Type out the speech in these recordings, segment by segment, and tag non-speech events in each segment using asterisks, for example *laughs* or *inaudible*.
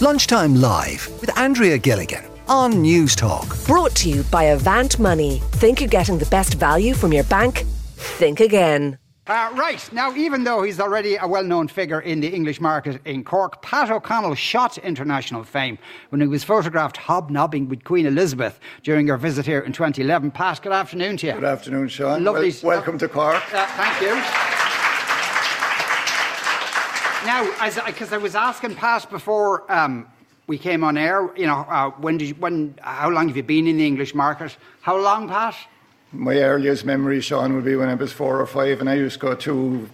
Lunchtime Live with Andrea Gilligan on Newstalk. Brought to you by Avant Money. Think you're getting the best value from your bank? Think again. Uh, right, now, even though he's already a well known figure in the English market in Cork, Pat O'Connell shot international fame when he was photographed hobnobbing with Queen Elizabeth during her visit here in 2011. Pat, good afternoon to you. Good afternoon, Sean. Lovely. Wel- welcome to Cork. Uh, thank you. Now, because I, was asking Pat before um, we came on air, you know, uh, when did you, when, how long have you been in the English market? How long, Pat? My earliest memory, Sean, would be when I was four or five, and I used to go to.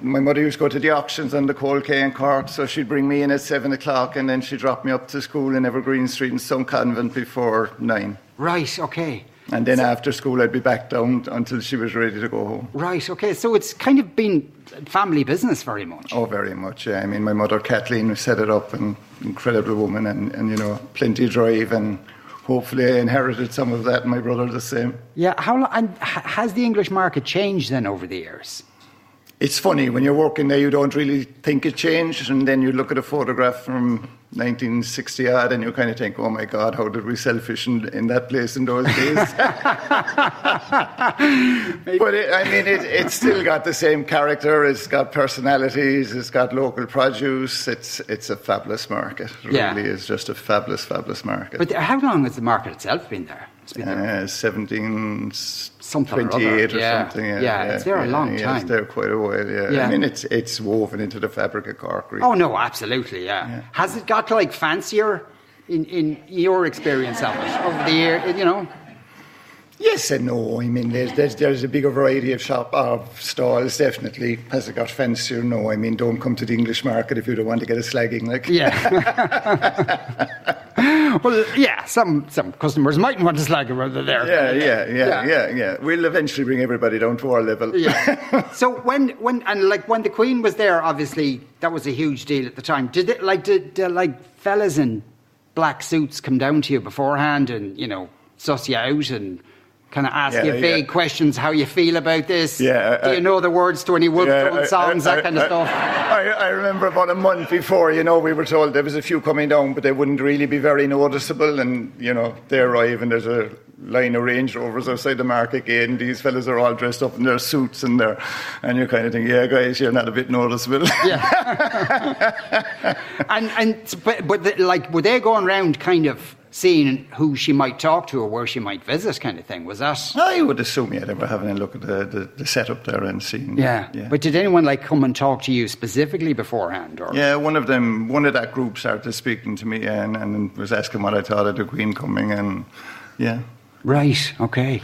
My mother used to go to the auctions on the Coal Quay in Cork, so she'd bring me in at seven o'clock, and then she'd drop me up to school in Evergreen Street in some convent before nine. Right. Okay. And then after school, I'd be back down until she was ready to go home. Right. Okay. So it's kind of been family business very much. Oh, very much. Yeah. I mean, my mother Kathleen who set it up, an incredible woman, and, and you know, plenty drive and hopefully I inherited some of that. My brother the same. Yeah. How long, and has the English market changed then over the years? It's funny when you're working there, you don't really think it changed, and then you look at a photograph from 1960 odd, and you kind of think, "Oh my God, how did we selfish in, in that place in those days?" *laughs* *laughs* but it, I mean, it, it's still got the same character. It's got personalities. It's got local produce. It's it's a fabulous market. It Yeah. really is just a fabulous, fabulous market. But how long has the market itself been there? It's been there. Uh, 17, Something 28 or Yeah. something. Yeah, it's there a long yeah, time. It's there quite a while, yeah. Yeah. I mean, it's it's woven into the fabric of Cork, really. Oh no, absolutely, yeah. Has it got like fancier in, in your experience of it over the year? You know, Yes and no. I mean, there's, there's, there's a bigger variety of shop of stalls, definitely. Has it got fancier? No. I mean, don't come to the English market if you don't want to get a slagging. Like, yeah. *laughs* *laughs* well, yeah. Some some customers might want to slag around there. yeah, yeah, yeah, Yeah. yeah. We'll eventually bring everybody down to our level. Yeah. *laughs* so when when and like when the Queen was there, obviously that was a huge deal at the time. Did it like did, did like fellas in black suits come down to you beforehand and you know suss you out and kind of ask you Yeah, vague yeah. questions how you feel about this? Yeah, uh, Do I- you uh, know the words to any Wolf Yeah, I- uh, songs, I- that kind of stuff? I, I remember about a month before, you know, we were told there was a few coming down, but they wouldn't really be very noticeable. And, you know, they arrive and there's a line of Range Rovers outside the market gate, and these fellas are all dressed up in their suits and their, and you're kind of think, yeah, guys, you're not a bit noticeable. Yeah. *laughs* and and but, but the, like were they going around kind of seeing who she might talk to or where she might visit kind of thing was that I would assume, yeah, they were having a look at the, the, the setup there and seeing. yeah. yeah. but did anyone like come and talk to you specifically beforehand or Yeah, one of them, one of that group started speaking to me and, and was asking what I thought of the Queen coming, and yeah, right okay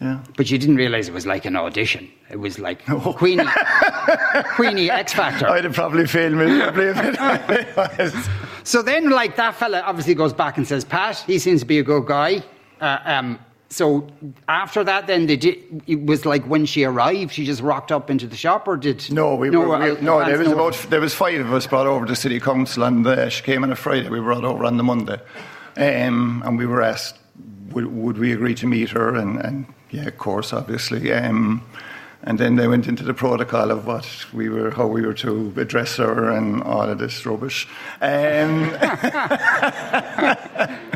yeah. but you didn't realize it was like an audition it was like Queenie *laughs* Queenie X Factor I'd have probably failed miserably if it was. So then like that fella obviously goes back and says Pat he seems to be a good guy uh, um so after that, then they did. It was like when she arrived, she just rocked up into the shop, or did No, we, were, we, uh, no. There was no- about there was five of us brought over to city council, and uh, she came on a Friday. We brought over on the Monday, um, and we were asked would, would we agree to meet her, and, and yeah, of course, obviously. Um, and then they went into the protocol of what we were, how we were to address her, and all of this rubbish. Um, *laughs*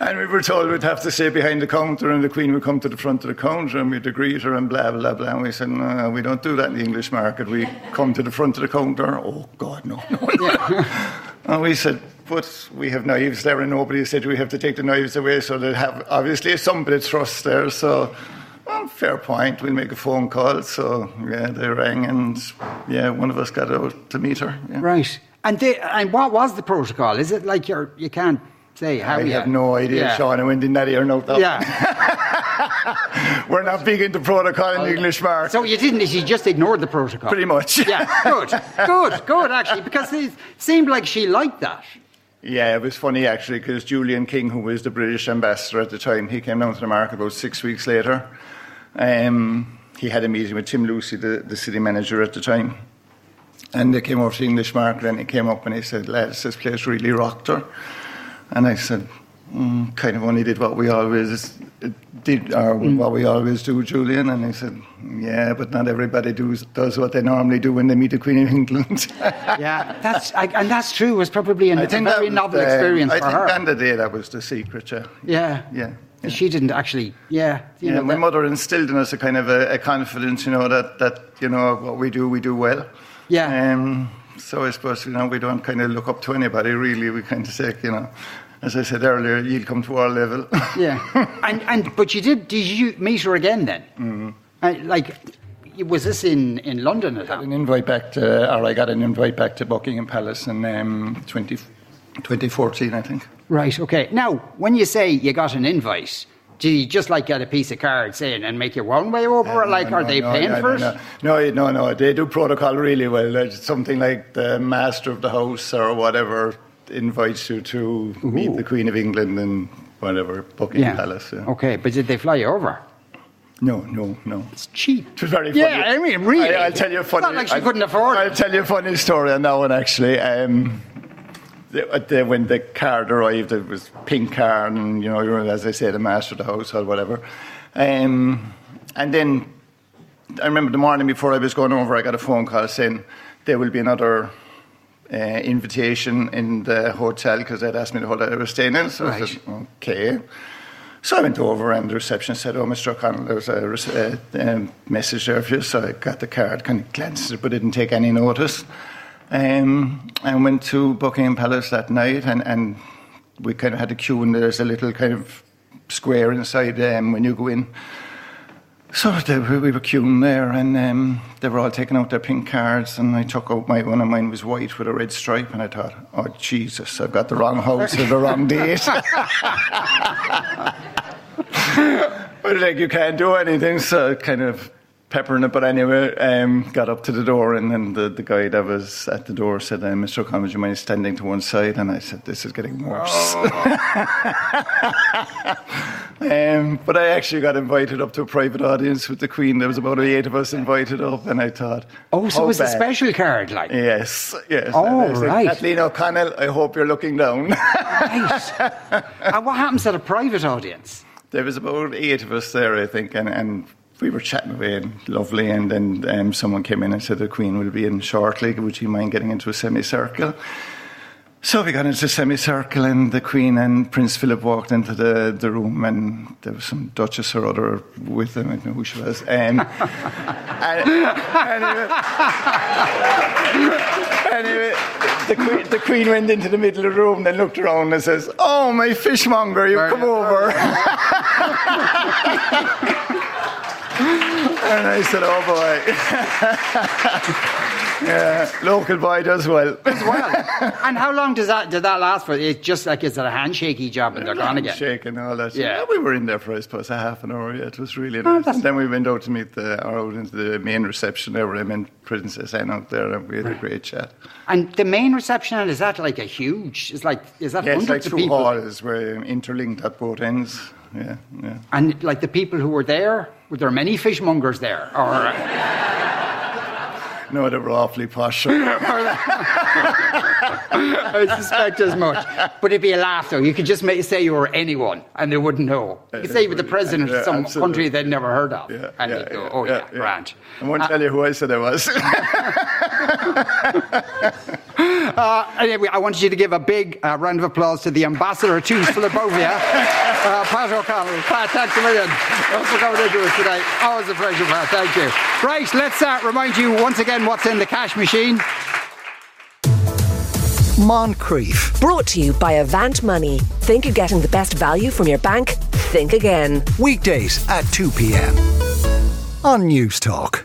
And we were told we'd have to sit behind the counter, and the Queen would come to the front of the counter, and we'd greet her, and blah blah blah. And we said, "No, we don't do that in the English market. We come to the front of the counter." Oh God, no, no, no. and we said, "But we have knives there, and nobody said we have to take the knives away." So they have obviously some bit of trust there. So. Fair point. We'll make a phone call. So yeah, they rang, and yeah, one of us got out to meet her. Yeah. Right. And they, and what was the protocol? Is it like you're you can't say how I have no idea, yeah. Sean. I went in that ear. Yeah. *laughs* We're not big into protocol in the English market. So you didn't. You just ignored the protocol. Pretty much. Yeah. Good. Good. Good. Actually, because it seemed like she liked that. Yeah, it was funny actually because Julian King, who was the British ambassador at the time, he came down to the market about six weeks later. Um, he had a meeting with Tim Lucey, the, the city manager at the time. And they came over to the English market and he came up and he said, lads, this place really rocked her. And I said, mm, kind of only did what we always did, or what we always do, Julian. And he said, yeah, but not everybody does, does what they normally do when they meet the Queen of England. *laughs* Yeah, that's I, and that's true. It was probably an, a very novel the- experience I for think her. on the day that was the secret, yeah. yeah, Yeah. Yeah. She didn't actually. Yeah, you Yeah, know, my that- mother instilled in us a kind of a, a confidence, you know, that, that, you know, what we do, we do well. Yeah. Um, so I suppose, you know, we don't kind of look up to anybody, really. We kind of say, you know, as I said earlier, you'll come to our level. Yeah, *laughs* and and but you did. Did you meet her again then? Mm-hmm. Mm-hmm. like, was this in in London at got that? an invite back to, or I got an invite back to Buckingham Palace in um, 20, 2014, I think. Right. Okay. Now, when you say you got an invite, do you just like get a piece of card saying and make your one way over? or like, No, are no, they no, paying no, for no, it? No, no, no, they do protocol really well. There's something like the master of the house or whatever invites you to meet the Queen of England and whatever, Buckingham Palace. Yeah. Okay, but did they fly you over? No, no, no. It's cheap. It was very funny. Yeah, I mean, really. I, will tell you a funny. It's not like she I'll- couldn't afford I'll it. tell you a funny story on that one actually. Um, the, uh, the, when the card arrived, it was pink card, and you know, as I say, the master of the house or whatever. Um, and then I remember the morning before I was going over, I got a phone call saying there will be another. Uh, invitation in the hotel because they'd asked me the hotel I was staying in. So I Right. said, okay. So I went over and the receptionist said, Oh, Mr. O'Connell, there was a, uh, um, message there for you. So I got the card, kind of glanced at it, but didn't take any notice. Um, and went to Buckingham Palace that night and, and we kind of had a queue and there's a little kind of square inside um, when you go in. So they, we were queuing there and um, they were all taking out their pink cards and I took out my one of mine was white with a red stripe and I thought, oh Jesus, I've got the wrong house or the wrong date. *laughs* But like you can't do anything, so kind of peppering it. But anyway, um, got up to the door, and then the, the guy that was at the door said, uh, "Mr. O'Connor, would you mind standing to one side?" And I said, "This is getting worse." *laughs* um, but I actually got invited up to a private audience with the Queen. There was about eight of us invited up, and I thought, Oh, so it was a special card, like. Yes, yes. Oh, said, right. Kathleen O'Connell, I hope you're looking down. Right. and what happens at a private audience? There was about eight of us there, I think, and, and we were chatting away and lovely. And then um, someone came in and said the Queen will be in shortly. Would you mind getting into a semicircle? So we got into a semicircle, and the Queen and Prince Philip walked into the, the room, and there was some Duchess or other with them. I don't know who she was. Um, *laughs* and, anyway, *laughs* anyway, the queen, the queen went into the middle of the room, then looked around and says, "Oh, my fishmonger, you come over." *laughs* *laughs* and I said, "Oh boy, *laughs* yeah, local boy does well." *laughs* As well, and how long does that did that last for? It's just like is it a handshaky job and they're gone again? Shake and all that. Yeah. Yeah. we were in there for I suppose a half an hour. Yeah, it was really Oh, nice. that's- and then we went out to meet the, or out into the main reception there, where I met Princess Anne out there, and we had a great chat. And the main reception is that like a huge? Is like is that Yeah, it's like hundreds of two people? halls were interlinked at both ends. Yeah, yeah. And like the people who were there, were there many fishmongers there? Or No, they were awfully posh. *laughs* *laughs* I suspect as much. But it'd be a laugh though. You could just make, say you were anyone and they wouldn't know. You could say you were the president Yeah, of some absolutely. country they'd never heard of. Yeah, and yeah, go, yeah, oh yeah, yeah, grand. I won't tell you who I said I was. *laughs* Uh, anyway, I wanted you to give a big uh, round of applause to the ambassador to Slobovia, *laughs* uh, Pat O'Connell. Pat, thanks a million for coming into us today. Always a pleasure, Pat. Thank you. Right, let's uh, remind you once again what's in the cash machine. Moncrieff. Brought to you by Avant Money. Think you're getting the best value from your bank? Think again. Weekdays at 2 p.m. on Newstalk.